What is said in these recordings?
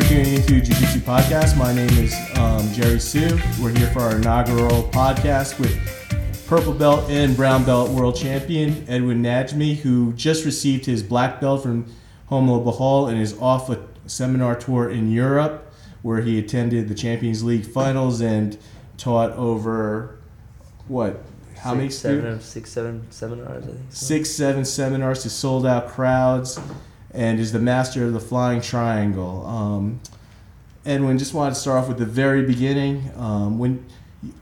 for tuning into Jiu Jitsu Podcast. My name is um, Jerry Sue. We're here for our inaugural podcast with purple belt and brown belt world champion Edwin Najmi, who just received his black belt from Romulo Barral and is off a seminar tour in Europe, where he attended the Champions League finals and taught over what? How six, many seven, six, seven seminars, I think. so. six, seven seminars to sold out crowds, and is the master of the flying triangle. Um, Edwin, just wanted to start off with the very beginning. Um, when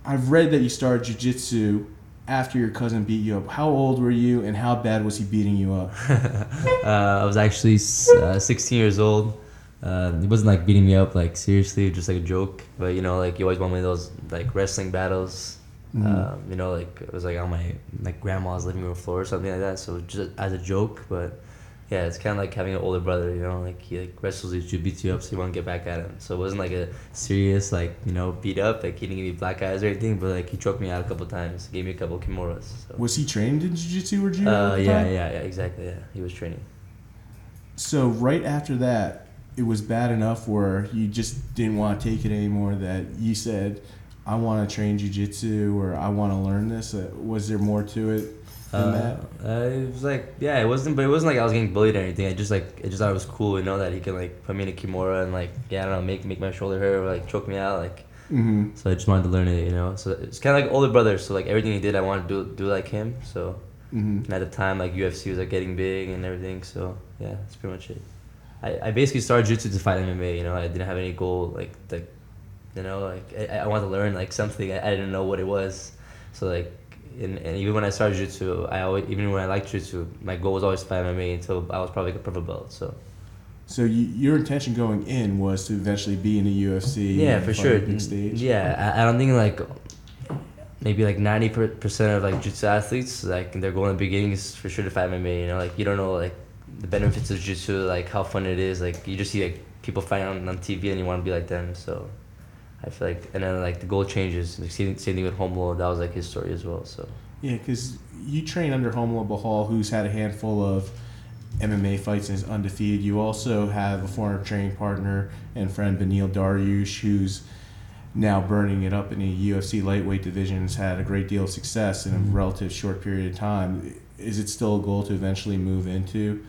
I've read that you started jujitsu after your cousin beat you up. How old were you, and how bad was he beating you up? uh, I was actually uh, 16 years old. Uh, he wasn't like beating me up like seriously, just like a joke. But you know, like you always want one of those like wrestling battles. Mhm. Um, you know, like it was like on my like grandma's living room floor or something like that. So just as a joke, but yeah, it's kind of like having an older brother. You know, like he like wrestles you, you beats you up, so you want to get back at him. So it wasn't like a serious like you know beat up. Like he didn't give me black eyes or anything, but like he choked me out a couple times, gave me a couple kimuras. So. Was he trained in jiu-jitsu or judo? Uh, yeah, yeah, yeah, exactly. Yeah, he was training. So right after that, it was bad enough where you just didn't want to take it anymore. That you said, "I want to train jujitsu" or "I want to learn this." Uh, was there more to it Uh, uh, it was like yeah, it wasn't, but it wasn't like I was getting bullied or anything. I just like I just thought it was cool, you know, that he could like put me in a kimura and like yeah, I don't know, make make my shoulder hurt or like choke me out, like. Mm-hmm. So I just wanted to learn it, you know. So it's kind of like older brother. So like everything he did, I wanted to do do like him. So Mm-hmm. and at the time, like UFC was like getting big and everything. So yeah, that's pretty much it. I, I basically started jiu-jitsu to fight MMA. You know, I didn't have any goal like like, you know, like I, I wanted to learn like something. I, I didn't know what it was. So like, and, and even when I started jiu-jitsu, I always even when I liked jiu-jitsu, my goal was always to fight MMA until I was probably like a purple belt. So So you, your intention going in was to eventually be in the UFC. yeah, for sure. Big stage. Yeah, I, I don't think like maybe like ninety percent of like jiu-jitsu athletes like their goal in the beginning is for sure to fight MMA. You know, like you don't know like the benefits of jiu-jitsu, like how fun it is. Like you just see like people fighting on, on TV and you want to be like them. So I feel like and then like the goal changes. Like same, same thing with Romulo. That was like his story as well. So Yeah, because you train under Romulo Barral, who's had a handful of MMA fights and is undefeated. You also have a former training partner and friend, Benil Dariush, who's now burning it up in the UFC lightweight division. Has had a great deal of success in a mm-hmm. relative short period of time. Is it still a goal to eventually move into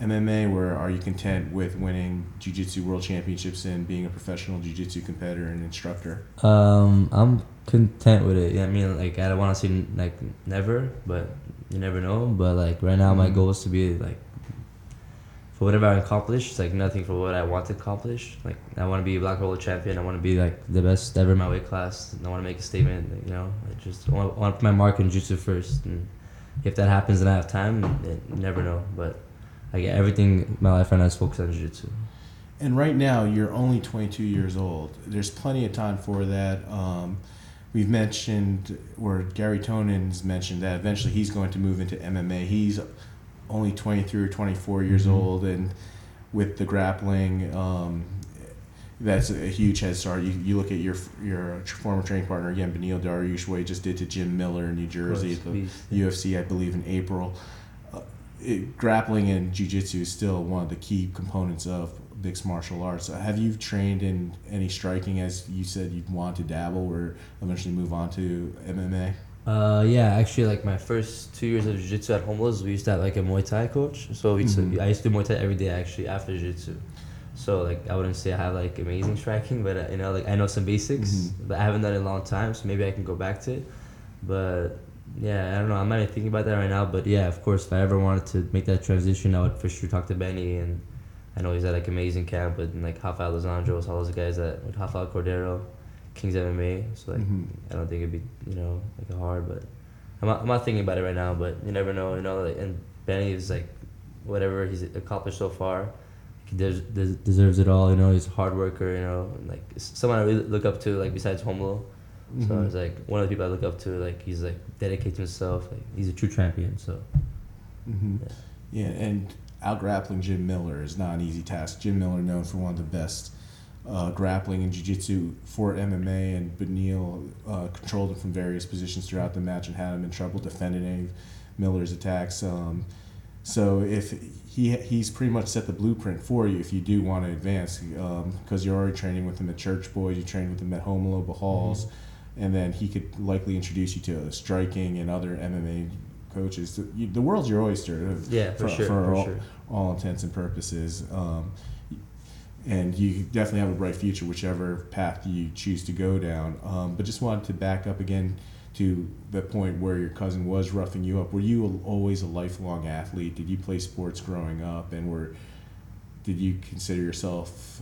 MMA, where are you content with winning Jiu-Jitsu World Championships and being a professional Jiu-Jitsu competitor and instructor? um, I'm content with it. Yeah, I mean like I don't want to say like never, but you never know. But like right now, my Mhm. goal is to be like for whatever I accomplish, it's like nothing for what I want to accomplish. Like I want to be a black belt champion. I want to be like the best ever in my weight class. And I want to make a statement. like, You know, I just want, want to put my mark in jiu-jitsu first. And if that happens and I have time, then you never know. But like everything my life right now is focused on jiu-jitsu. And right now, you're only 22 years old. There's plenty of time for that. Um, we've mentioned, or Garry Tonon's mentioned that eventually he's going to move into MMA. He's only 23 or 24 years Mhm. old, and with the grappling, um, that's a huge head start. You, you look at your your former training partner again, Benil Dariush, what he just did to Jim Miller in New Jersey at the Beast. UFC, I believe, in April. It, grappling and jiu-jitsu is still one of the key components of mixed martial arts. Have you trained in any striking, as you said you'd want to dabble or eventually move on to MMA? Uh, yeah, actually, like my first two years of jiu-jitsu at Romulo's, we used to have like a Muay Thai coach. So we used to, Mhm. I used to do Muay Thai every day actually after jiu-jitsu. So like I wouldn't say I have like amazing striking, but uh, you know like I know some basics, Mhm. but I haven't done it in a long time, so maybe I can go back to it. But yeah, I don't know. I'm not even thinking about that right now. But yeah, of course, if I ever wanted to make that transition, I would for sure talk to Benny, and I know he's at like amazing camp with like Rafael dos Anjos, all those guys that with Rafael Cordeiro, Kings MMA. So like Mhm. I don't think it'd be you know like hard, but I'm not, I'm not thinking about it right now. But you never know, you know. Like, and Benny is like whatever he's accomplished so far, he des- des- deserves it all. You know, he's a hard worker. You know, and, like someone I really look up to, like besides Romulo. So it's like one of the people I look up to. Like he's like dedicated to himself. Like he's a true champion. So hmm Yeah. Yeah, and out grappling Jim Miller is not an easy task. Jim Miller, known for one of the best uh, grappling and jiu-jitsu for MMA, and Benil uh, controlled him from various positions throughout the match and had him in trouble defending any of Miller's attacks. Um, So if he he's pretty much set the blueprint for you if you do want to advance because um, you're already training with him at Church Boys, you train with him at Romulo Barral's, mm-hmm. And then he could likely introduce you to striking and other MMA coaches. The, the world's your oyster. Yeah, for, for sure. For, for all, sure. all, intents and purposes. Um, and you definitely have a bright future, whichever path you choose to go down. Um, but just wanted to back up again to the point where your cousin was roughing you up. Were you always a lifelong athlete? Did you play sports growing up, and were did you consider yourself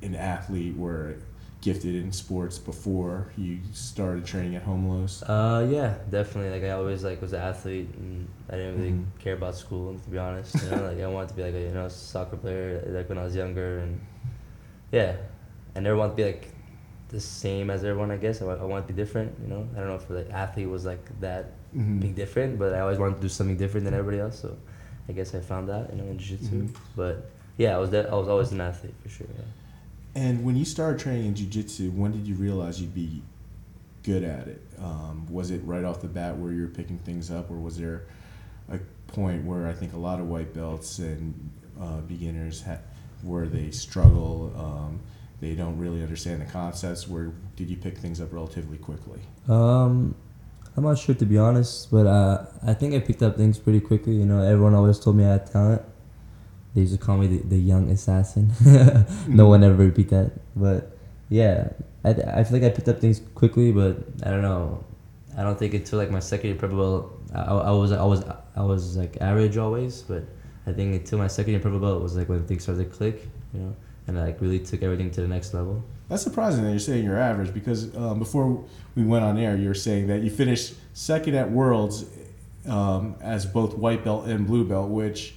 an athlete? Were gifted in sports before you started training at Romulo's? Uh, yeah, definitely. Like I always like was an athlete, and I didn't really mm-hmm. care about school to be honest. You know, like I wanted to be like a you know soccer player like when I was younger, and yeah, I never wanted to be like the same as everyone. I guess I, I want to be different. You know, I don't know if like athlete was like that mm-hmm. being different, but I always wanted to do something different than everybody else. So I guess I found that you know in jiu-jitsu. Mm-hmm. But yeah, I was de- I was always an athlete for sure. Yeah. And when you started training in jiu-jitsu, when did you realize you'd be good at it? Um, was it right off the bat where you were picking things up, or was there a point where I think a lot of white belts and uh, beginners ha- where they struggle, um, they don't really understand the concepts. Where did you pick things up relatively quickly? Um, I'm not sure to be honest, but uh, I think I picked up things pretty quickly. You know, everyone always told me I had talent, they used to call me the, the young assassin. no one ever repeat that. But yeah, I, I feel like I picked up things quickly, but I don't know. I don't think until like my second year purple belt, I, I was I was I was like average always, but I think until my second year purple belt was like when things started to click, you know, and I like really took everything to the next level. That's surprising that you're saying you're average because um, before we went on air, you were saying that you finished second at Worlds um, as both white belt and blue belt, which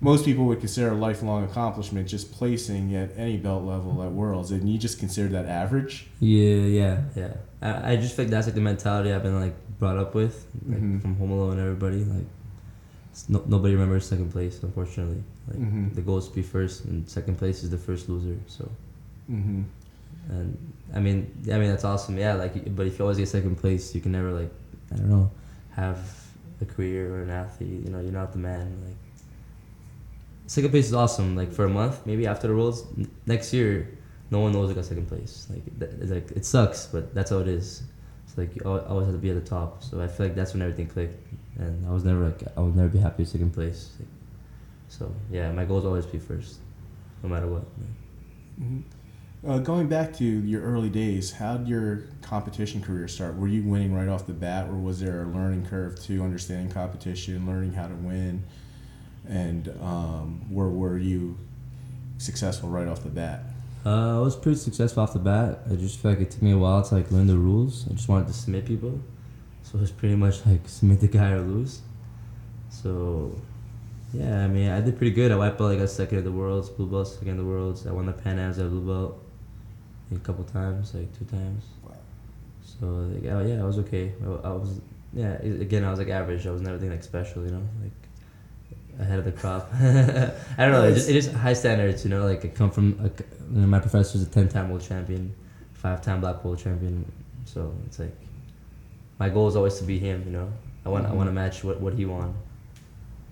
most people would consider a lifelong accomplishment just placing at any belt level at worlds and you just consider that average yeah yeah yeah i, I just think that's like the mentality i've been like brought up with like mm-hmm. from Romulo and everybody like no, nobody remembers second place unfortunately like mm-hmm. the goal is to be first and second place is the first loser so mm-hmm. and i mean i mean that's awesome yeah like but if you always get second place you can never like i don't know have a career or an athlete you know you're not the man like second place is awesome. Like for a month, maybe after the Worlds next year, no one knows I got second place. Like it's like it sucks, but that's how it is. It's like you always have to be at the top. So I feel like that's when everything clicked, and I was never like I would never be happy with second place. Like, so yeah, my goal is always be first, no matter what. Mm-hmm. Uh, going back to your early days, how did your competition career start? Were you winning right off the bat, or was there a learning curve to understanding competition, learning how to win? And um, where were you successful right off the bat? Uh, I was pretty successful off the bat. I just feel like it took me a while to like learn the rules. I just wanted to submit people, so it was pretty much like submit the guy or lose. So, yeah, I mean, I did pretty good. I wiped out like a second at the worlds, blue belt second at the worlds. I won the Pan Ams at blue belt a couple times, like two times. So like, yeah, I was okay. I, was yeah. Again, I was like average. I was never like special, you know, like ahead of the crop. I don't know. It is, it is high standards, you know. Like I come from, a, you know, my professor's a ten-time world champion, five-time black world champion. So it's like, my goal is always to beat him. You know, I want mm-hmm. I want to match what, what he won.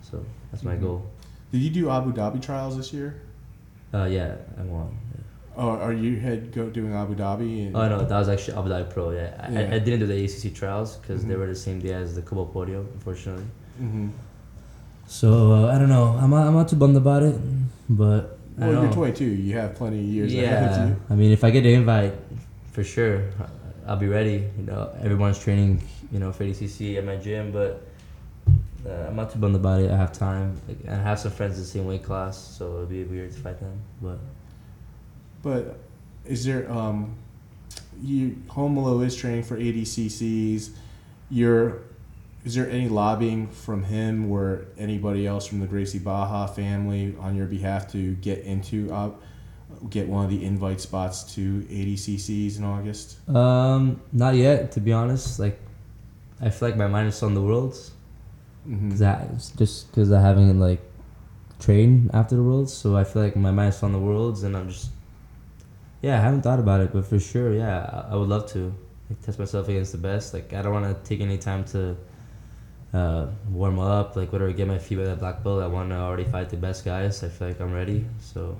So that's my mm-hmm. goal. Did you do Abu Dhabi trials this year? Uh, yeah, I won. Yeah. Oh, are you head go doing Abu Dhabi? oh no, that was actually Abu Dhabi Pro. Yeah, yeah. I, I didn't do the ADCC trials because mm-hmm. they were the same day as the Copa Podio, unfortunately. So uh, I don't know. I'm not, I'm not too bummed about it, but well, you're 22. You have plenty of years yeah. ahead of you. I mean, if I get the invite, for sure, I'll be ready. You know, everyone's training, you know, for ADCC at my gym, but uh, I'm not too bummed about it. I have time. I have some friends in the same weight class, so it'd be weird to fight them. But but is there um, you Romulo is training for ADCCs. You're is there any lobbying from him or anybody else from the Gracie Barra family on your behalf to get into uh, get one of the invite spots to ADCCs in August? Um, not yet, to be honest. Like, I feel like my mind is on the worlds, because mm-hmm. just because I haven't like trained after the worlds, so I feel like my mind is on the worlds, and I'm just yeah, I haven't thought about it, but for sure, yeah, I, I would love to like, test myself against the best. Like, I don't want to take any time to uh, warm up, like whatever, get my feet with that black belt. I want to already fight the best guys. I feel like I'm ready. So,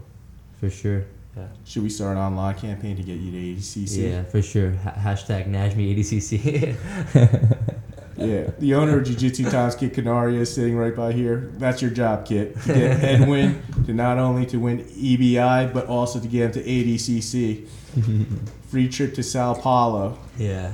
for sure, yeah. Should we start an online campaign to get you to ADCC? Yeah, for sure. Ha- hashtag Najmi ADCC. Yeah, the owner of Jiu Jitsu Times, Kit Canaria, is sitting right by here. That's your job, Kit. To get Edwin to not only to win EBI, but also to get him to ADCC. Free trip to Sao Paulo. yeah.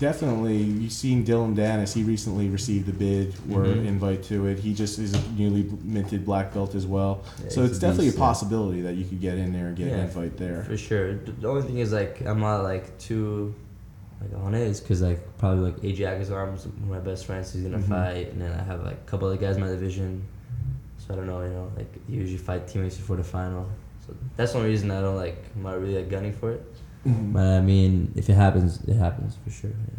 Definitely, you've seen Dillon Danis. He recently received a bid or Mhm. invite to it. He just is a newly minted black belt as well. Yeah, so it's a definitely beast, a yeah. possibility that you could get in there and get an invite there. For sure. The only thing is like I'm not like too like on it is because like probably like AJ Agazarm's one of my best friends. He's gonna Mhm. fight, and then I have like a couple other guys in my division. So I don't know, you know, like you usually fight teammates before the final. So that's one reason I don't like. I'm not really like gunning for it. Mhm. But I mean, if it happens, it happens for sure. Yeah.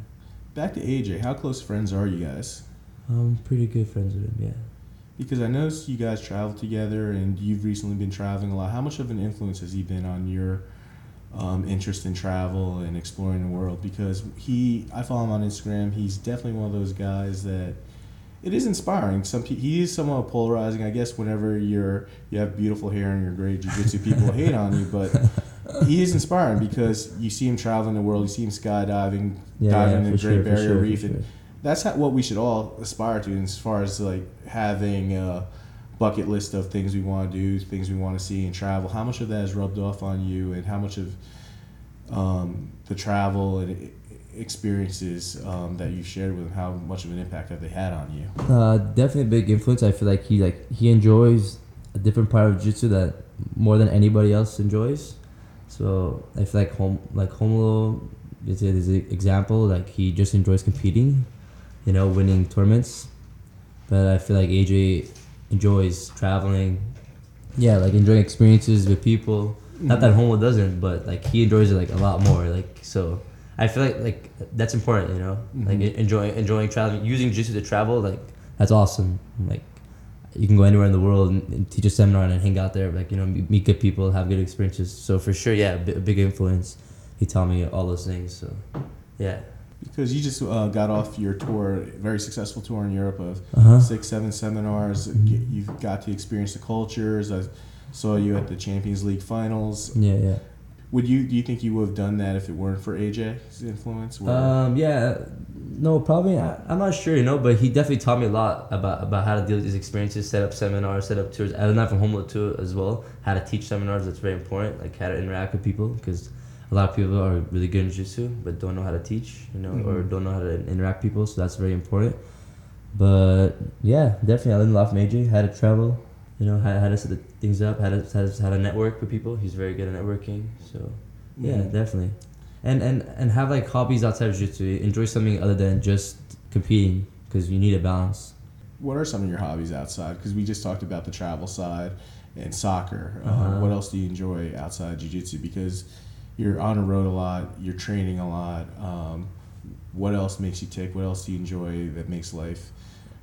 Back to AJ. How close friends are you guys? I'm pretty good friends with him. Yeah. Because I noticed you guys travel together and you've recently been traveling a lot. How much of an influence has he been on your um, interest in travel and exploring the world? Because he, I follow him on Instagram. He's definitely one of those guys that it is inspiring. Some he is somewhat polarizing. I guess whenever you're you have beautiful hair and you're great jiu-jitsu, people hate on you, but he is inspiring because you see him traveling the world. You see him skydiving, Yeah, diving yeah, in the Great sure, Barrier sure, Reef, sure. and that's how, what we should all aspire to in as far as like having a bucket list of things we want to do things we want to see and travel how much of that has rubbed off on you and how much of um, the travel and experiences um, that you've shared with him how much of an impact have they had on you Uh, definitely a big influence. I feel like he like he enjoys a different part of jiu-jitsu that more than anybody else enjoys. So if like home like Romulo is is an example. Like he just enjoys competing, you know, winning tournaments. But I feel like AJ enjoys traveling. Yeah, like enjoying experiences with people. Not that Romulo doesn't, but like he enjoys it like a lot more. Like so, I feel like like that's important. You know, like Mhm. enjoying enjoying traveling, using jiu-jitsu to travel. Like that's awesome. Like you can go anywhere in the world and, and teach a seminar and hang out there. Like you know, meet, meet good people, have good experiences. So for sure, yeah, a big influence. He taught me all those things. So yeah. because you just uh, got off your tour very successful tour in europe of Uh huh. six seven seminars Mhm. You've got to experience the cultures i saw you at the champions league finals Yeah, yeah. Would you do you think you would have done that if it weren't for aj's influence or- Um, yeah, no, probably. I, I'm not sure, you know, but he definitely taught me a lot about, about how to deal with these experiences, set up seminars, set up tours. I learned that from Romulo too, as well. How to teach seminars, that's very important. Like how to interact with people, because a lot of people are really good in jiu-jitsu, but don't know how to teach, you know, or Mhm. don't know how to interact with people. So that's very important. But yeah, definitely, I learned a lot from AJ. How to travel, you know, how, how to set the things up, how to, how to how to network with people. He's very good at networking. So yeah, Mhm. definitely. And and and have like hobbies outside of jiu-jitsu. Enjoy something other than just competing because you need a balance. What are some of your hobbies outside? Because we just talked about the travel side and soccer. Uh, Uh-huh. what else do you enjoy outside jiu-jitsu? Because you're on the road a lot, you're training a lot. Um, what else makes you tick? What else do you enjoy that makes life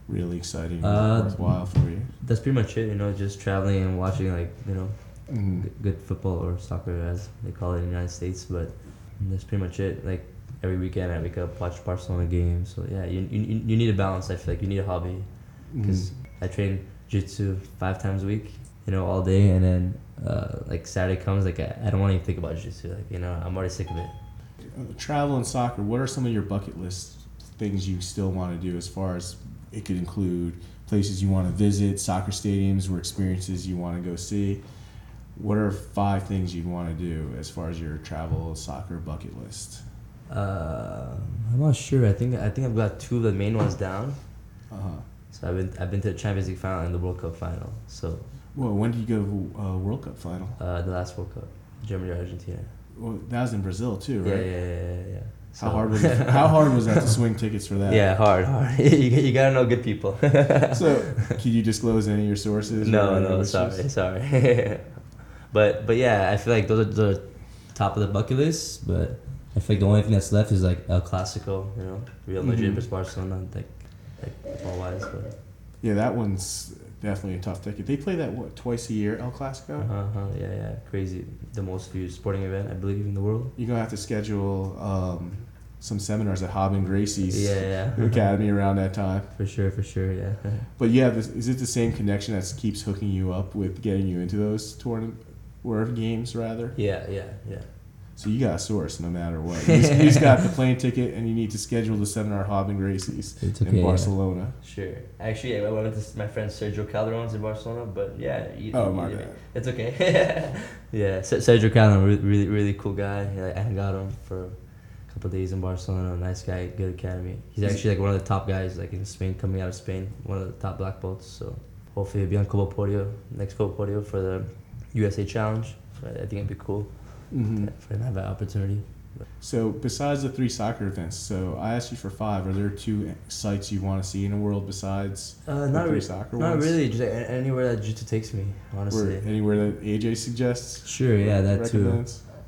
really exciting Uh, worthwhile for you? That's pretty much it. You know, just traveling and watching like you know Mhm. g- good football or soccer as they call it in the United States. But that's pretty much it. Like every weekend I wake up watch Barcelona games. So yeah, you you, you need a balance. I feel like you need a hobby because Mhm. I train jiu-jitsu five times a week. You know, all day, and then uh, like Saturday comes, like I, I don't want to even think about jiu-jitsu. Like you know, I'm already sick of it. Uh, travel and soccer. What are some of your bucket list things you still want to do? As far as it could include places you want to visit, soccer stadiums, or experiences you want to go see. What are five things you'd want to do as far as your travel soccer bucket list? Uh, I'm not sure. I think I think I've got two of the main ones down. Uh huh. So I've been I've been to the Champions League final and the World Cup final. So Well, when did you go to uh, World Cup final? uh, the last World Cup, Germany or Argentina. Well, that was in Brazil too, right? yeah, yeah, yeah. yeah. How So- hard was it? How hard was that to swing tickets for that? Yeah, hard, hard. you, you gotta know good people. So, can you disclose any of your sources? no, no, sorry, sorry. but but yeah, I feel like those are the top of the bucket list. But I feel like the only thing that's left is like El Clasico, you know, Real Madrid Mhm. versus Barcelona, like like all wise. But Yeah, that one's definitely a tough ticket. They play that what twice a year, El Clasico. uh huh, yeah, yeah, crazy. The most viewed sporting event, I believe, in the world. You're gonna have to schedule um, some seminars at Hobbin Gracie's Yeah, yeah. academy around that time. For sure, for sure, yeah. But yeah, this, is it the same connection that keeps hooking you up with getting you into those tournament or games rather? yeah, yeah, yeah. So you got a source no matter what. You just, you just got the plane ticket and you need to schedule the seminar Hobbin Gracie's It's in okay, yeah. Barcelona. Sure. Actually, I went with my friend Sergio Calderon's in Barcelona, but yeah. You, Oh, my you- bad. It's okay. Yeah, Sergio Calderon, really, really, really cool guy. Yeah, I got him for a couple days in Barcelona. Nice guy, good academy. He's actually like one of the top guys, like in Spain, coming out of Spain, one of the top black belts. So hopefully he'll be on Copa Podio, next Copa Podio for the USA Challenge. So I I think it'd be cool hmm for him to have that opportunity. So besides the three soccer events, so I asked you for five. Are there two sites you want to see in the world besides Uh, the not three re- soccer not ones? really. Just anywhere that jiu-jitsu takes me, honestly. Where, anywhere that AJ suggests? Sure, yeah, that too.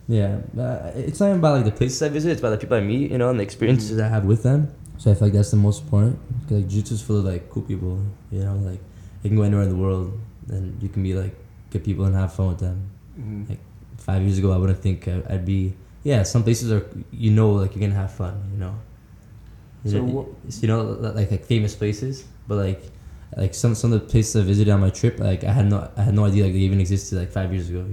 Yeah, uh, it's not even about like the places I visit; it's about the people I meet, you know, and the experiences I have with them. So I feel like that's the most important. 'Cause, like jiu-jitsu's full of like cool people, you know, like you can go anywhere in the world and you can be like good people and have fun with them. Mhm. Like, Five years ago, I wouldn't think I'd be. Yeah, some places are you know like you're gonna have fun, you know. So what- you know like like famous places, but like like some some of the places I visited on my trip, like I had no I had no idea like they even existed like five years ago.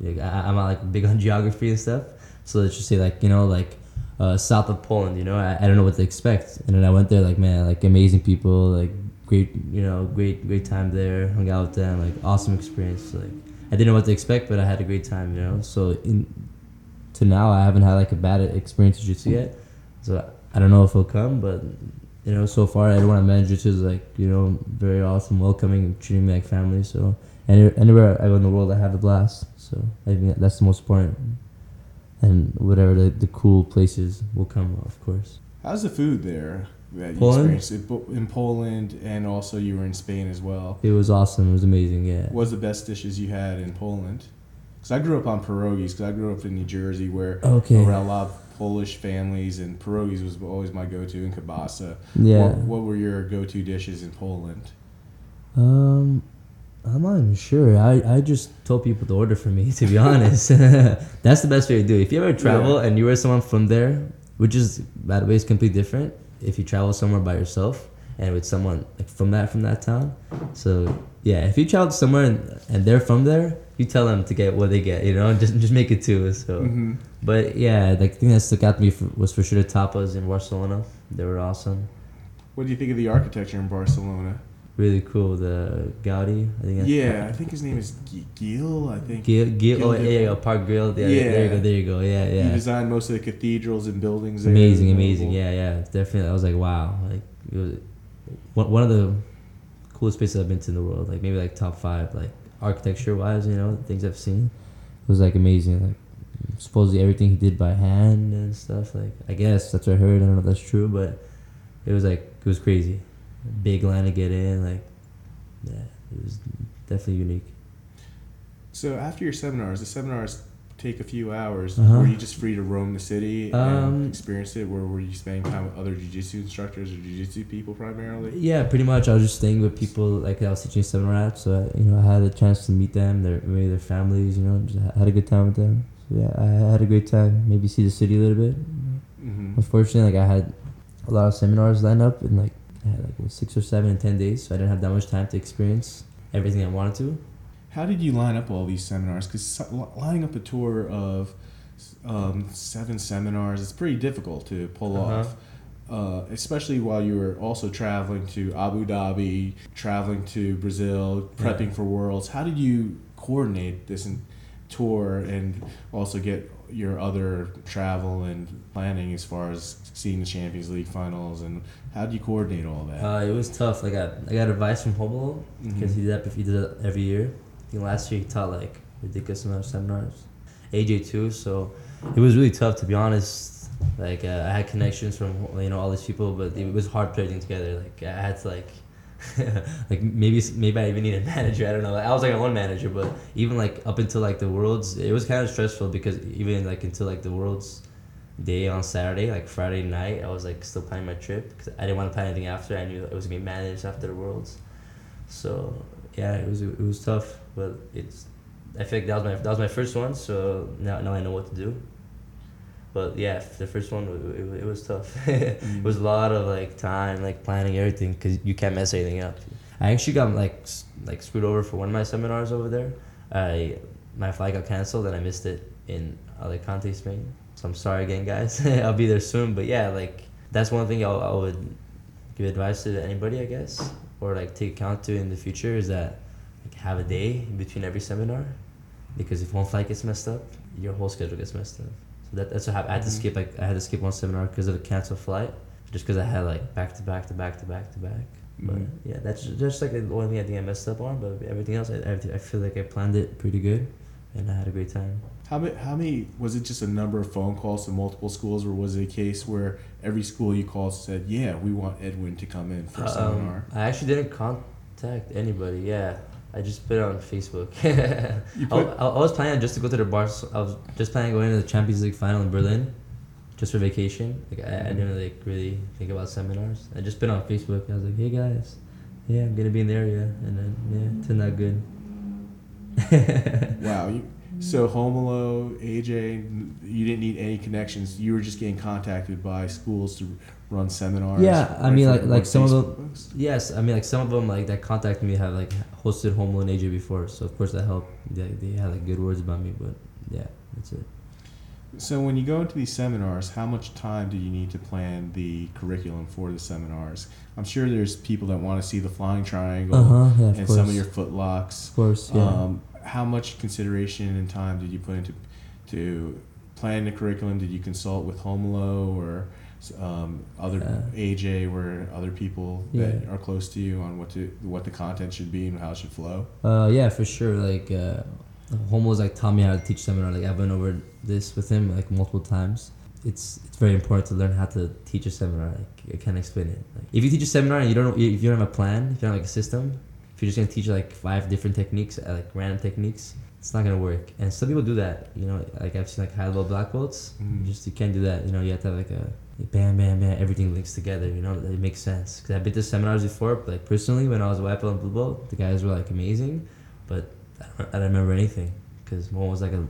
Like, I, I'm not like big on geography and stuff, so let's just say like you know like uh, south of Poland. You know, I, I don't know what to expect, and then I went there like man, like amazing people, like great you know great great time there, hung out with them, like awesome experience. Like I didn't know what to expect, but I had a great time. You know, so in to now I haven't had like a bad experience with jiu-jitsu yet, so I don't know if it'll come, but you know, so far everyone at Manjutsu is like, you know, very awesome, welcoming, treating me like family. So any, anywhere I go in the world, I have a blast. So I think that's the most important. And whatever the, the cool places will come, of course. How's the food there that you Poland? experienced in, in Poland and also you were in Spain as well? It was awesome. It was amazing. Yeah. What was the best dishes you had in Poland? Because I grew up on pierogies. Because I grew up in New Jersey, where Okay. around a lot of Polish families, and pierogies was always my go-to in kielbasa. Yeah. What, what were your go-to dishes in Poland? Um, I'm not even sure. I, I just told people to order for me, to be honest. That's the best way to do it. If you ever travel and you were someone from there, which is, by the way, is completely different if you travel somewhere by yourself and with someone like from that from that town. So yeah, if you travel somewhere and, and they're from there, you tell them to get what they get, you know, just just make it too. So, Mm-hmm. but yeah, like, the thing that stuck out to me for, was for sure the tapas in Barcelona. They were awesome, What do you think of the architecture in Barcelona? Really cool. The Gaudi, I think. Yeah, I think his name is Gil. I think Gil, Gil, oh yeah, yeah, Park Güell. Yeah, there you Yeah. go, there you go. Yeah, yeah. he designed most of the cathedrals and buildings. There. Amazing, amazing. Yeah, yeah. Definitely, I was like, wow. Like, it was one, one of the coolest places I've been to in the world. Like maybe like top five, like architecture wise. You know, things I've seen. It was like amazing. Like supposedly everything he did by hand and stuff. Like I guess that's what I heard. I don't know if that's true, but it was like it was crazy. Big line to get in. Like yeah, it was definitely unique. So after your seminars, the seminars take a few hours. Uh-huh. Were you just free to roam the city Um, and experience it? Where were you spending time with other jiu-jitsu instructors or jiu-jitsu people primarily? Yeah, pretty much. I was just staying with people like I was teaching seminar at, so I, you know I had a chance to meet them, their maybe their families, you know, just had a good time with them. So yeah, I had a great time. Maybe see the city a little bit. Mm-hmm. Unfortunately, like I had a lot of seminars lined up and like I had like what, six or seven in ten days, so I didn't have that much time to experience everything I wanted to. How did you line up all these seminars? Because lining up a tour of um, seven seminars, it's pretty difficult to pull Uh-huh. off. Uh, especially while you were also traveling to Abu Dhabi, traveling to Brazil, prepping Yeah. for Worlds. How did you coordinate this in, tour and also get your other travel and planning as far as seeing the Champions League finals? And how do you coordinate all that? Uh, it was tough. I got I got advice from Romulo because Mhm. he did that. He did that every year. I think last year he taught like ridiculous amount of seminars. AJ too. So it was really tough to be honest. Like uh, I had connections from you know all these people, but it was hard putting together. Like I had to like. like maybe maybe I even need a manager. I don't know. I was like a one manager, but even like up until like the worlds, it was kind of stressful because even like until like the worlds day on Saturday, like Friday night, I was like still planning my trip because I didn't want to plan anything after. I knew it was gonna be managed after the worlds. So yeah, it was it was tough, but it's. I feel like that was my that was my first one, so now now I know what to do. But yeah, the first one it, it, it was tough. Mm-hmm. it was a lot of like time, like planning everything, because you can't mess anything up. I actually got like like screwed over for one of my seminars over there. I my flight got canceled and I missed it in Alicante, Spain. So I'm sorry again, guys. I'll be there soon. But yeah, like that's one thing I'll, I would give advice to anybody, I guess, or like take account to in the future is that like have a day in between every seminar, because if one flight gets messed up, your whole schedule gets messed up. That, that's what happened. I had to Mhm. skip like I had to skip one seminar because of a canceled flight, just because I had like back to back to back to back to back. But Mhm. yeah, that's ju- just like the only thing I think I messed up on. But everything else, I, I, I feel like I planned it pretty good, and I had a great time. How many, how many, was it just a number of phone calls to multiple schools, or was it a case where every school you called said, yeah, we want Edwin to come in for a Um, seminar? I actually didn't contact anybody. Yeah, I just put it on Facebook. Put, I, I was planning just to go to the bars. I was just planning on going to the Champions League final in Berlin, just for vacation. Like I, I didn't like really think about seminars. I just put it on Facebook. I was like, hey guys, yeah, I'm gonna be in the area, and then yeah, turned out good. wow. You, so Romulo, AJ, you didn't need any connections. You were just getting contacted by schools to run seminars. Yeah, I mean, like- like some of them- posts? Yes, I mean like some of them like that contacted me have like hosted Romulo AJ before, so of course that helped. They, they had like good words about me, but yeah, that's it. So when you go into these seminars, how much time do you need to plan the curriculum for the seminars? I'm sure there's people that want to see the flying triangle Uh huh. Yeah, and course. some of your footlocks. of course. Yeah. Um, how much consideration and time did you put into to plan the curriculum? Did you consult with Romulo or um, other Uh, AJ or other people that Yeah. are close to you on what to what the content should be and how it should flow? Uh, yeah, for sure. Like, uh, Romulo's like taught me how to teach seminar. Like, I've been over this with him like multiple times. It's it's very important to learn how to teach a seminar. Like, I can't explain it. Like, if you teach a seminar and you don't if you don't have a plan, if you don't have like a system, if you're just gonna teach like five different techniques, uh, like random techniques, it's not gonna work. And some people do that. You know, like I've seen like high level black belts. Mm. You just you can't do that. You know, you have to have like a bam, bam, bam. Everything links together. You know, it makes sense. Cause I've been to seminars before. Like personally, when I was a white belt and blue belt, the guys were like amazing, but I don't, I don't remember anything. Cause one was like a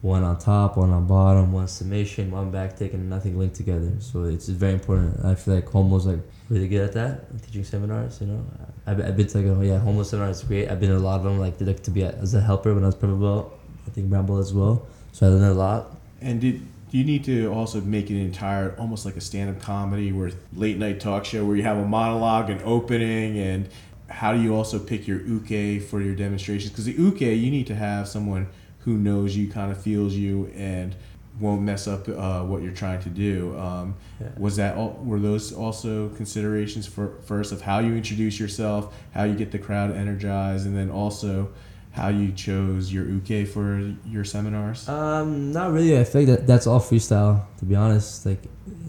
one on top, one on bottom, one submission, one back take, and nothing linked together. So it's very important. I feel like Romulo's like really good at that, teaching seminars. You know, I've, I've been to like a, yeah, Romulo seminar is great. I've been to a lot of them. Like, like to be a, as a helper when I was purple belt. I think brown belt as well. So I learned a lot. And did you need to also make it an entire, almost like a stand-up comedy, where late night talk show, where you have a monologue, an opening, and how do you also pick your uke for your demonstrations? Because the uke, you need to have someone who knows you, kind of feels you, and won't mess up uh, what you're trying to do. Um, Yeah. was that all, were those also considerations for first of how you introduce yourself, how you get the crowd energized, and then also how you chose your uke for your seminars? Um, not really. I feel like that that's all freestyle. To be honest, like,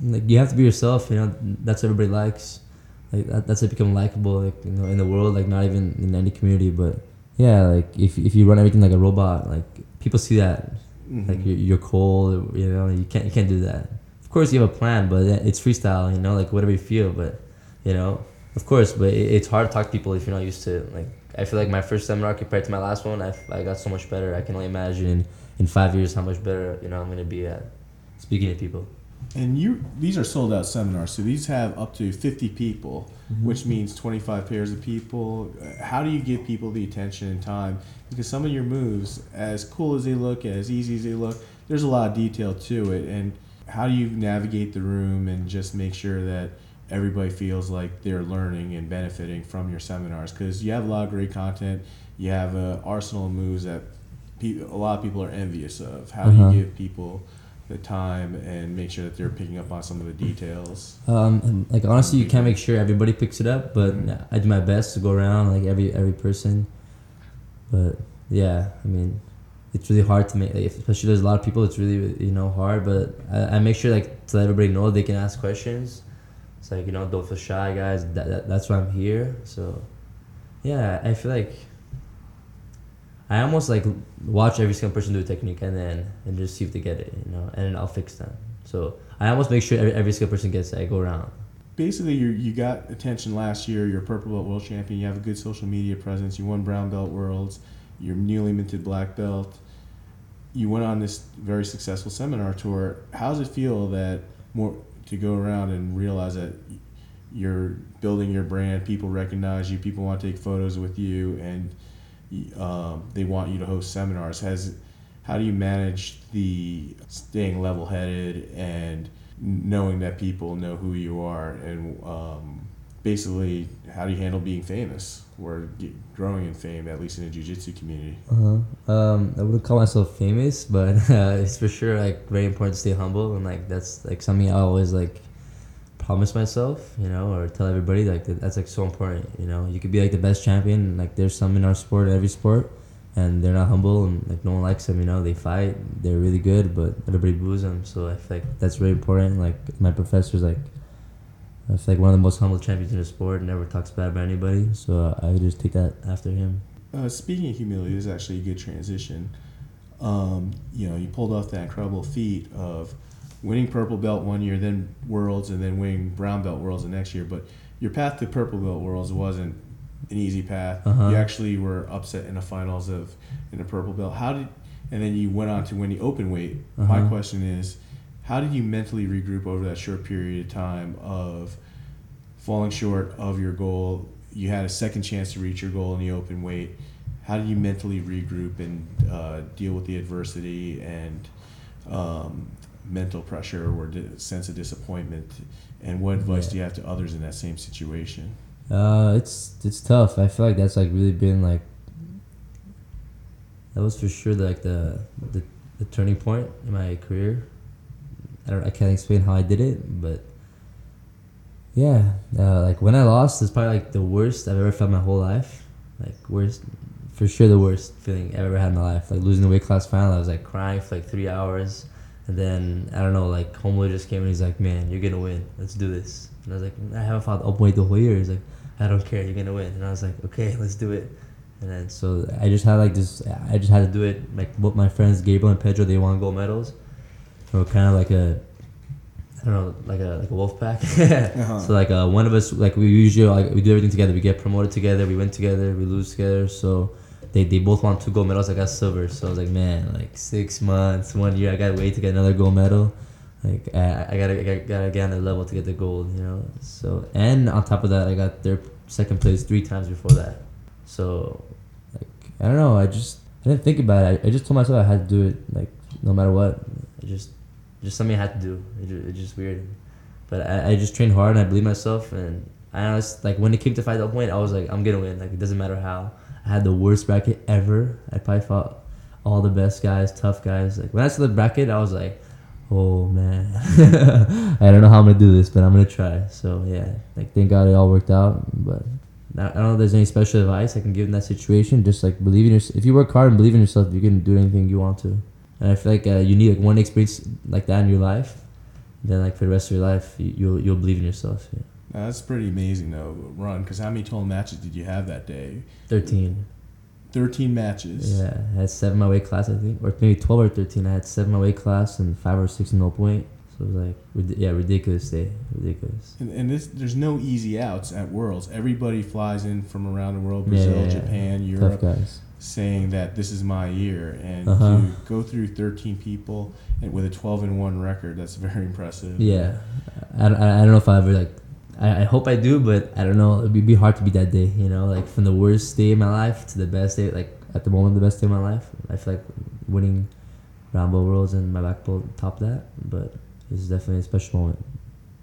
like you have to be yourself. You know, that's what everybody likes. Like that, that's you become likable. Like you know, in the world, like not even in any community, but yeah, like if if you run everything like a robot, like people see that. Like Mhm. you're, you're cold. You know, you can't you can't do that. Of course, you have a plan, but it's freestyle. You know, like whatever you feel. But you know, of course, but it, it's hard to talk to people if you're not used to. Like I feel like my first seminar compared to my last one, I, I got so much better. I can only imagine in, in five years how much better you know I'm gonna be at speaking to people. And you, these are sold out seminars, so these have up to 50 people, mm-hmm. which means 25 pairs of people. How do you give people the attention and time? Because some of your moves, as cool as they look, as easy as they look, there's a lot of detail to it. And how do you navigate the room and just make sure that everybody feels like they're learning and benefiting from your seminars? Because you have a lot of great content, you have an arsenal of moves that pe- a lot of people are envious of. How Uh-huh. do you give people the time and make sure that they're picking up on some of the details. Um, and like honestly, you can't make sure everybody picks it up, but Mhm. I do my best to go around like every every person. But yeah, I mean, it's really hard to make, like, especially there's a lot of people. It's really you know hard, but I, I make sure like to let everybody know they can ask questions. It's like you know don't feel shy, guys. That, that that's why I'm here. So yeah, I feel like I almost like watch every single person do a technique and then and just see if they get it, you know, and then I'll fix them. So I almost make sure every, every single person gets it. I go around. Basically, you you got attention last year. You're a purple belt world champion. You have a good social media presence. You won brown belt worlds. You're newly minted black belt. you went on this very successful seminar tour. How does it feel that more to go around and realize that you're building your brand, people recognize you, people want to take photos with you, and um, they want you to host seminars. Has how do you manage the staying level-headed and knowing that people know who you are, and um, basically how do you handle being famous or growing in fame, at least in the jiu-jitsu community? Uh-huh. Um, I wouldn't call myself famous, but uh, it's for sure like very important to stay humble, and like that's like something I always like promise myself, you know, or tell everybody like that, that's like so important. You know, you could be like the best champion. Like there's some in our sport, every sport, and they're not humble and like no one likes them. You know, they fight, they're really good, but everybody boos them. So I feel like that's very important. Like my professor's like, Feel like one of the most humble champions in the sport. Never talks bad about anybody. So I just take that after him. Uh, speaking of humility, this is actually a good transition. Um, you know, you pulled off that incredible feat of winning purple belt one year, then worlds, and then winning brown belt worlds the next year. But your path to purple belt worlds wasn't an easy path. Uh-huh. You actually were upset in the finals of in the purple belt. How did and then you went on to win the open weight. Uh-huh. My question is, how did you mentally regroup over that short period of time of falling short of your goal? You had a second chance to reach your goal in the open weight. How did you mentally regroup and uh, deal with the adversity and um, mental pressure or sense of disappointment? And what advice yeah. do you have to others in that same situation? Uh, it's it's tough. I feel like that's like really been like that was for sure like the the, the turning point in my career. I don't I can't explain how I did it, but yeah, uh, like when I lost, it's probably like the worst I've ever felt my whole life. Like worst, for sure the worst feeling I've ever had in my life. Like losing the weight class final, I was like crying for like three hours. And then I don't know, like Homeboy just came and he's like, "Man, you're gonna win. Let's do this." And I was like, "I haven't fought Upweight the whole year." He's like, "I don't care. You're gonna win." And I was like, "Okay, let's do it." And then so I just had like this. I just had to do it. Like both my friends, Gabriel and Pedro, they won gold medals. Are kind of like a, I don't know, like a like a wolf pack. uh-huh. So like uh, one of us, like we usually like we do everything together. We get promoted together. We win together. We lose together. So they, they both won two gold medals. I got silver, so I was like, man, like six months, one year, I gotta wait to get another gold medal. Like I, I gotta, I gotta get on the level to get the gold, you know. So and on top of that, I got third, second place three times before that. So, like I don't know, I just I didn't think about it. I, I just told myself I had to do it, like no matter what. I just just something I had to do. It, it's just weird, but I, I just trained hard and I believe myself and I honestly like when it came to fight that point, I was like, I'm gonna win. Like it doesn't matter how. I had the worst bracket ever. I probably fought all the best guys, tough guys. Like when I saw the bracket, I was like, oh man, I don't know how I'm gonna do this, but I'm gonna try. So yeah, like thank God it all worked out. But I don't know if there's any special advice I can give in that situation. Just like believe in yourself. If you work hard and believe in yourself, you can do anything you want to. And I feel like uh, you need like one experience like that in your life. Then like for the rest of your life, you, you'll you'll believe in yourself. Yeah. Now, that's pretty amazing though Ron. because how many total matches did you have that day? Thirteen. Thirteen matches. Yeah, I had seven my weight class I think, or maybe twelve or thirteen. I had seven my weight class and five or six in open weight. It was like, yeah, ridiculous day, ridiculous. And, and this, there's no easy outs at Worlds. Everybody flies in from around the world, Brazil, yeah, yeah, Japan, Europe, saying that this is my year. And uh-huh. to go through 13 people and with a 12 and one record, that's very impressive. Yeah, I, I, I don't know if I ever like I, I hope I do, but I don't know. It'd be hard to be that day, you know, like from the worst day of my life to the best day, like at the moment, the best day of my life. I feel like winning belt worlds and my black belt top that, but it's definitely a special moment.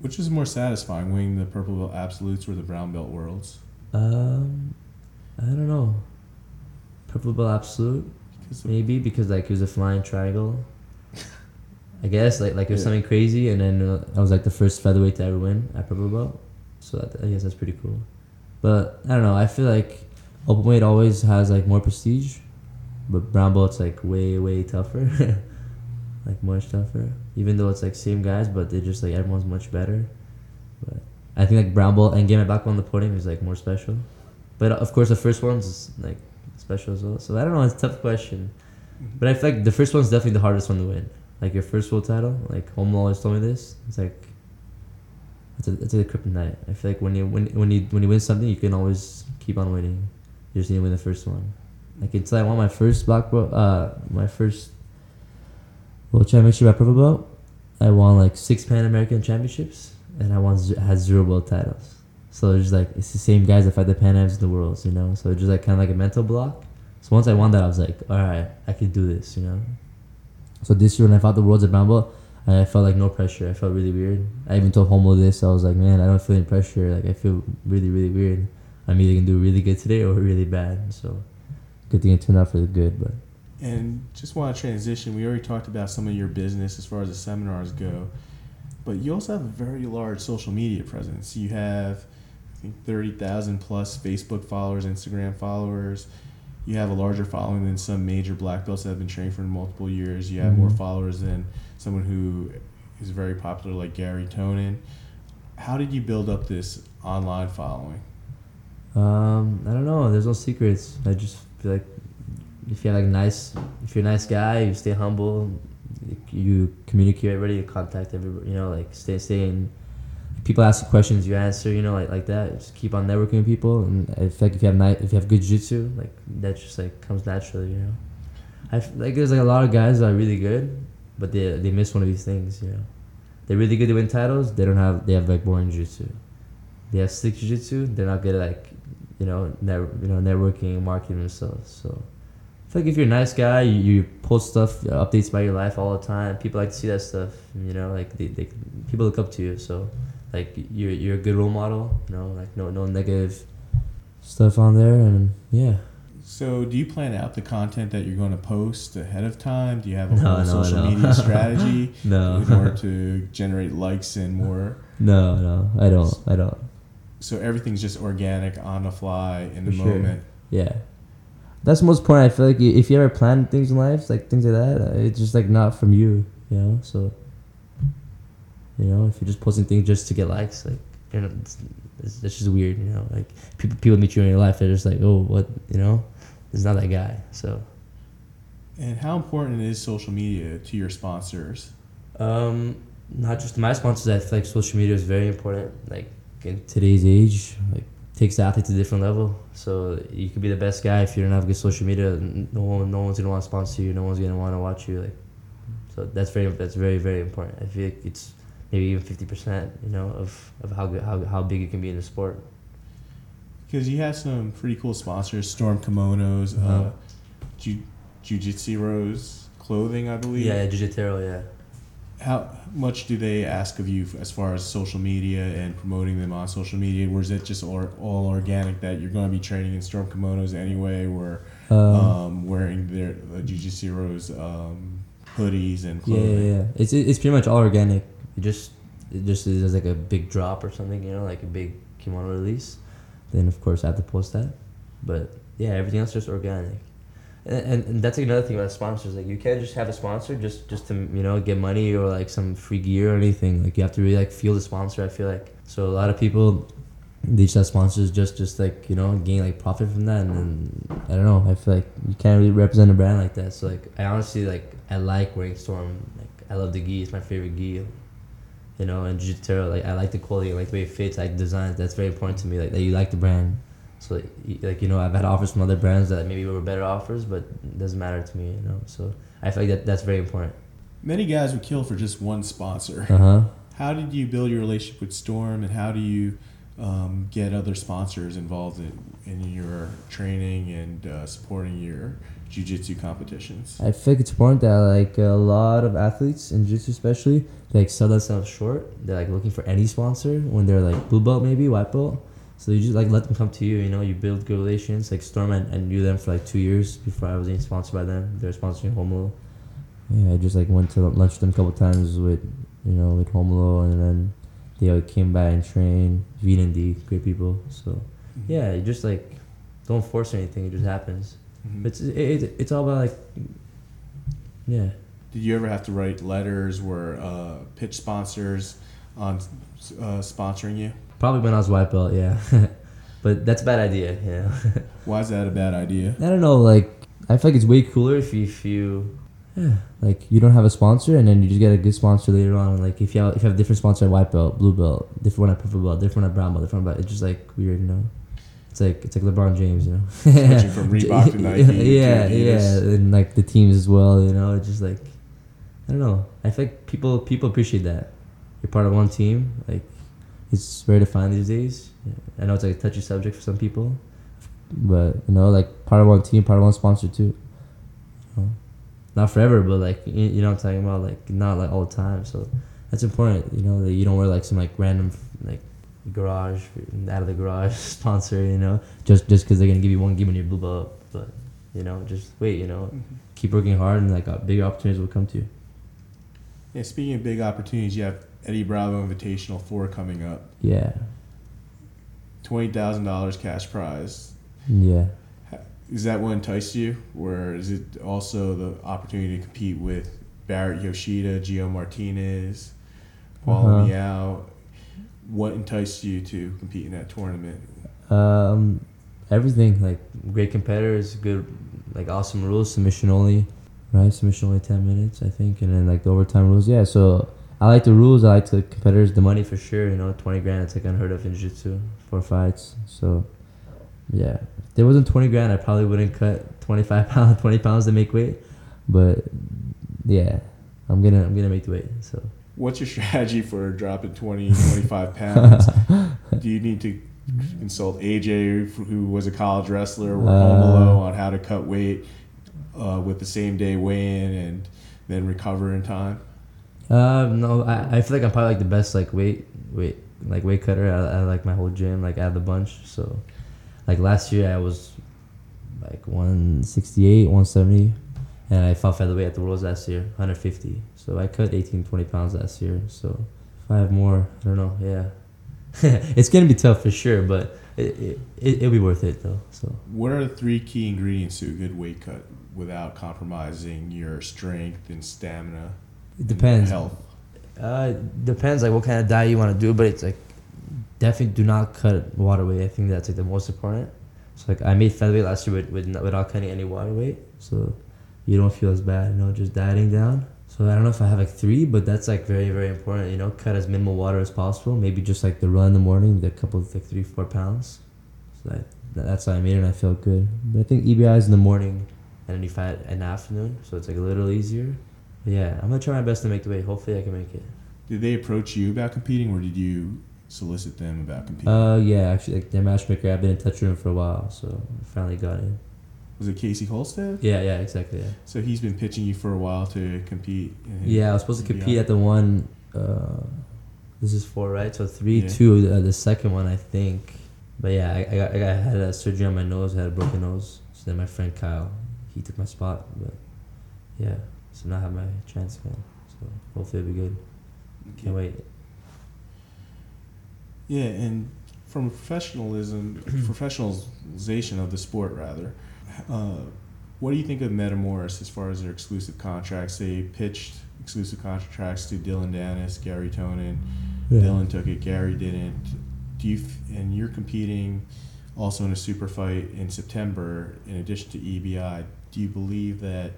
Which is more satisfying, winning the purple belt absolutes or the brown belt worlds? Um, I don't know. Purple belt absolute, maybe because like it was a flying triangle. I guess like like it was yeah. something crazy, and then uh, I was like the first featherweight to ever win at purple belt. So that, I guess that's pretty cool. But I don't know. I feel like open weight always has like more prestige, but brown belt's like way way tougher, like much tougher. Even though it's like same guys, but they're just like everyone's much better. But I think like brown ball and getting my back on the podium is like more special. But of course, the first one's like special as well. So I don't know. It's a tough question. Mm-hmm. But I feel like the first one's definitely the hardest one to win. Like your first world title. Like Home always told me this. It's like it's a it's a kryptonite. I feel like when you when when you when you win something, you can always keep on winning. You just need to win the first one. Like until I won my first black belt, uh, my first World Championship at purple belt, I won like six Pan American Championships, and I won had zero world titles. So it's just like it's the same guys that fight the Pan Ams in the worlds, you know. So it's just like kind of like a mental block. So once I won that, I was like, all right, I can do this, you know. So this year when I fought the worlds at brown belt, I felt like no pressure. I felt really weird. I even told Homo this. I was like, man, I don't feel any pressure. Like I feel really, really weird. I'm either gonna do really good today or really bad. So good thing it turned out for the good. But And just want to transition. We already talked about some of your business as far as the seminars go, but you also have a very large social media presence. You have, I think, thirty thousand plus Facebook followers, Instagram followers. You have a larger following than some major black belts that have been trained for multiple years. You have more Mhm. followers than someone who is very popular like Garry Tonon. How did you build up this online following? Um, I don't know. There's no secrets. I just feel like if you're like nice, if you're a nice guy, you stay humble, you communicate everybody, you contact everybody. You know, like stay stay in. People ask you questions, you answer. You know, like like that. Just keep on networking with people, and I feel like if you have nice, if you have good jiu-jitsu, like that just like comes naturally. You know, I like there's like a lot of guys that are really good, but they they miss one of these things. You know, they're really good to win titles. They don't have they have like boring jiu-jitsu. They have slick jiu-jitsu. They're not good at like you know, net, you know, networking and marketing themselves. So, feel like if you're a nice guy, you, you post stuff, uh, updates about your life all the time. People like to see that stuff. You know, like they, they people look up to you. So, like you're you're a good role model. You know, like no no negative stuff on there, and yeah. So, do you plan out the content that you're going to post ahead of time? Do you have a No, whole no, social no. media strategy No. in order to generate likes and more? No, no, I don't. I don't. So everything's just organic, on the fly, in the sure. moment. Yeah. That's the most important. I feel like if you ever plan things in life, like things like that, uh, it's just like not from you, you know. So, you know, if you're just posting things just to get likes, like you know, it's, it's, it's just weird, you know. Like people people meet you in your life, they're just like, oh, what, you know, it's not that guy. So, And how important is social media to your sponsors? um, not just my sponsors. I feel like social media is very important. Like in today's age, like takes the athlete to a different level. So you could be the best guy if you don't have good social media. No one, no one's gonna want to sponsor you. No one's gonna want to watch you. Like, so that's very, that's very, very important. I feel like it's maybe even fifty percent. You know, of, of how good, how, how big it can be in the sport. Because you have some pretty cool sponsors: Storm Kimonos, uh, Uh-huh. Jiu Jitsu Rose Clothing, I believe. Yeah, Jiu-Jitsu, yeah. How much do they ask of you as far as social media and promoting them on social media? Or is it just all, all organic that you're going to be training in Storm Kimonos anyway, or Um, um, wearing their uh, Jiu-Jitsu Rose um, hoodies and Yeah, clothing? yeah, yeah. It's it's pretty much all organic. It just it just is like a big drop or something, you know, like a big kimono release. Then of course I have to post that. But yeah, everything else is just organic. And, and, and that's another thing about sponsors. Like you can't just have a sponsor just just to you know get money or like some free gear or anything. Like you have to really like feel the sponsor. I feel like so a lot of people they just have sponsors just just like you know gain like profit from that and, then I don't know. I feel like you can't really represent a brand like that. So like I honestly like I like wearing Storm. Like I love the gi. It's my favorite gi. You know, and Jiu-Jitsu, like I like the quality, I like the way it fits, I like designs. That's very important to me. Like that you like the brand. So like you know, I've had offers from other brands that maybe were better offers, but it doesn't matter to me. You know, so I feel like that that's very important. Many guys would kill for just one sponsor. Uh huh. How did you build your relationship with Storm, and how do you um, get other sponsors involved in, in your training and uh, supporting your jiu-jitsu competitions? I think it's important that like a lot of athletes in jiu-jitsu especially they like sell themselves short. They're like looking for any sponsor when they're like blue belt maybe white belt. So you just like let them come to you. You know, you build good relations. Like Storm, I, I knew them for like two years before I was even sponsored by them. They're sponsoring Romulo. Yeah, I just like went to lunch with them a couple times with you know with Romulo, and then they like, came by and trained. Veen and D, great people. So yeah, you just like don't force anything. It just happens. Mhm. It's it, it, it's all about like yeah. Did you ever have to write letters or uh, pitch sponsors on uh, sponsoring you? Probably when I was white belt, yeah. but that's a bad idea, you know. Why is that a bad idea? I don't know, like I feel like it's way cooler if you if you yeah, like you don't have a sponsor and then you just get a good sponsor later on. Like if you have if you have a different sponsor at white belt, blue belt, different one at purple belt, different one at brown belt, different belt, it's just like weird, you know. It's like it's like LeBron James, you know. Switching from Reebok to Nike yeah, yeah, and like the teams as well, you know. It's just like I don't know. I feel like people people appreciate that. You're part of one team. Like it's rare to find these days. I know it's like a touchy subject for some people, but you know, like part of one team, part of one sponsor too. You know? Not forever, but like you, you know what I'm talking about. Like not like all the time. So that's important. You know that you don't wear like some like random like garage out of the garage sponsor. You know just just because they're gonna give you one game and you blue up, but you know just wait. You know keep working hard and like uh, bigger opportunities will come to you. Yeah, speaking of big opportunities, you have Eddie Bravo Invitational Four coming up. Yeah. Twenty thousand dollars cash prize. Yeah. Is that what enticed you, or is it also the opportunity to compete with Barrett Yoshida, Geo Martinez, Paul Uh-huh. Miyao? What enticed you to compete in that tournament? Um, everything like great competitors, good, like awesome rules, submission only, right? Submission only ten minutes, I think, and then like the overtime rules. Yeah, so I like the rules. I like the competitors, the money for sure. You know, twenty grand. It's like unheard of in jiu-jitsu, four fights. So, yeah, if there wasn't twenty grand, I probably wouldn't cut twenty five pounds, twenty pounds to make weight. But yeah, I'm gonna I'm gonna make the weight. So. What's your strategy for dropping 20, 25 pounds? Do you need to consult AJ, who was a college wrestler, or Uh, Romulo on how to cut weight uh, with the same day weigh in and then recover in time? Uh, no, I, I feel like I'm probably like the best like weight weight like weight cutter out like my whole gym like out of the bunch. So, like last year I was like 168, 170, and I fought featherweight at the Worlds last year, 150. So I cut 18, 20 pounds last year. So if I have more, I don't know. Yeah, it's gonna be tough for sure, but it, it, it it'll be worth it though. So What are the three key ingredients to a good weight cut without compromising your strength and stamina? It depends. Health. Uh, depends like what kind of diet you want to do, but it's like definitely do not cut water weight. I think that's like the most important. So like I made featherweight last year with, with without cutting any water weight, so you don't feel as bad. You know, just dieting down. So I don't know if I have like three, but that's like very very important. You know, cut as minimal water as possible. Maybe just like the run in the morning, the couple of like three four pounds. So that, that's how I made it. and I felt good. But I think EBI is in the morning, and then you fight in the afternoon, so it's like a little easier. Yeah, I'm gonna try my best to make the weight. Hopefully, I can make it. Did they approach you about competing, or did you solicit them about competing? Uh, yeah, actually, like their matchmaker, I've been in touch with him for a while, so I finally got in. was it Casey Holstead? Yeah, yeah, exactly. Yeah, So he's been pitching you for a while to compete. in yeah. I was supposed to compete at the one. Uh, this is four, right? So three, Yeah. two. Uh, the second one, I think. But yeah, I, I, got, I got I had a surgery on my nose. I had a broken nose. So then my friend Kyle, he took my spot. But yeah, so now I have my chance again. So hopefully it'll be good. Can't wait. Yeah, and from a professionalism, professionalization of the sport, rather, uh, what do you think of Metamoris as far as their exclusive contracts? They pitched exclusive contracts to Dillon Danis, Garry Tonon. Dillon took it, Garry didn't. Do you f- and you're competing also in a super fight in September in addition to EBI. Do you believe that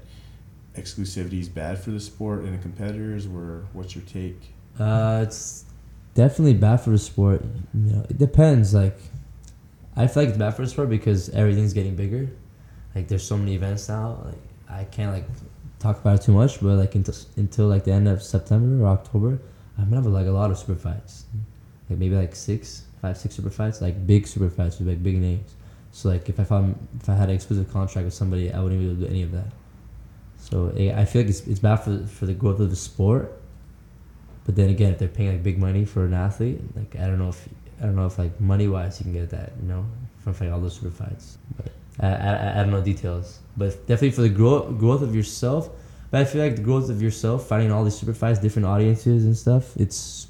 exclusivity is bad for the sport and the competitors, or what's your take? Uh, it's definitely bad for the sport. You know, it depends. Like, I feel like it's bad for the sport because everything's getting bigger. Like, there's so many events now. Like, I can't like talk about it too much, but like until until like the end of September or October, I'm gonna have like a lot of super fights. Like maybe like six, five, six super fights, like big super fights with like big names. So like if I found if I had an exclusive contract with somebody, I wouldn't be able to do any of that. So eh, I feel like it's, it's bad for for the growth of the sport. But then again, if they're paying like big money for an athlete, like I don't know if I don't know if like money wise you can get that, you know, from fighting all those super fights. But I, I, I don't know details. But definitely for the growth growth of yourself. But I feel like the growth of yourself, fighting all these super fights, different audiences and stuff, it's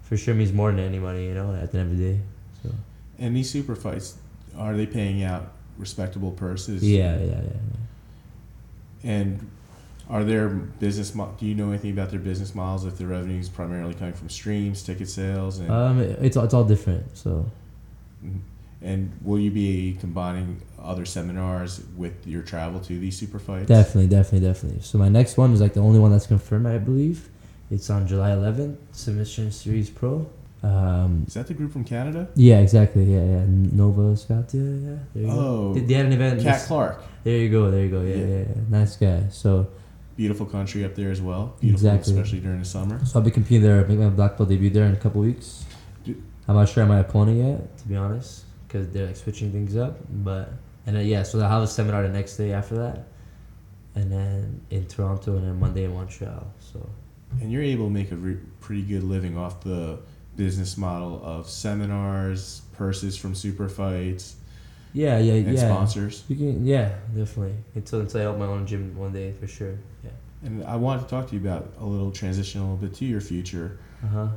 for sure means more than any money, you know, at the end of the day. So And these super fights, are they paying out respectable purses? yeah, yeah, yeah. yeah. And are there business? Mo- do you know anything about their business models? If their revenue is primarily coming from streams, ticket sales, and Um, it's all- it's all different. So and will you be combining other seminars with your travel to these super fights? definitely, definitely, definitely. So my next one is like the only one that's confirmed, I believe. It's on July 11th, Submission Series Pro. Um, Is that the group from Canada? yeah, exactly. Yeah, yeah. Nova Scotia. Yeah, yeah. There you Oh, go. They, they had an event. Cat Clark. There you go. There you go. Yeah. yeah, yeah. Nice guy. So beautiful country up there as well. Beautiful, Exactly. especially during the summer. So I'll be competing there. Make my black belt debut there in a couple weeks. Do- I'm not sure my opponent yet, to be honest, because they're like switching things up. But and then yeah, so I'll have a seminar the next day after that, and then in Toronto, and then Monday in Montreal. So And you're able to make a re- pretty good living off the business model of seminars, purses from super fights, yeah, yeah, and yeah. sponsors. You can, yeah, definitely. Until until I open my own gym one day for sure. Yeah. And I wanted to talk to you about a little transition a little bit to your future. Uh huh.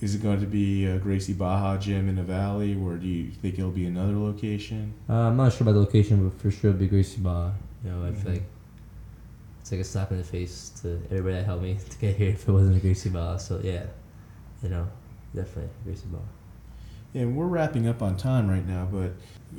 Is it going to be a Gracie Barra gym in the valley, or do you think it'll be another location? Uh, I'm not sure about the location, but for sure it'll be Gracie Barra. You know, I feel Mhm. like it's like a slap in the face to everybody that helped me to get here if it wasn't a Gracie Barra. So yeah, you know, definitely Gracie Barra. And we're wrapping up on time right now, but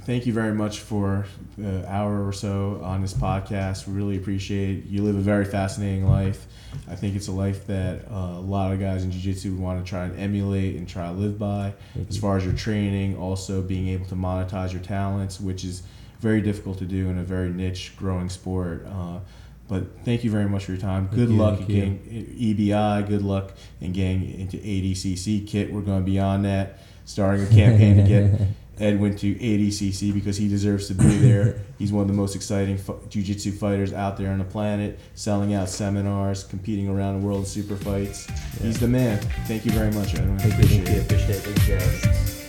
thank you very much for the hour or so on this podcast. We really appreciate it. You live a very fascinating life. I think it's a life that uh, a lot of guys in jiu-jitsu want to try and emulate and try to live by. As far as your training, also being able to monetize your talents, which is very difficult to do in a very niche, growing sport. Uh, but thank you very much for your time. Good you, luck thank in getting EBI. Good luck in getting into ADCC kit. We're going to be on that, starting a campaign to get Edwin to ADCC because he deserves to be there. He's one of the most exciting fu- jiu-jitsu fighters out there on the planet, selling out seminars, competing around the world in super fights. He's the man. Thank you very much, Edwin. Appreciate it. appreciate it. Thank you guys.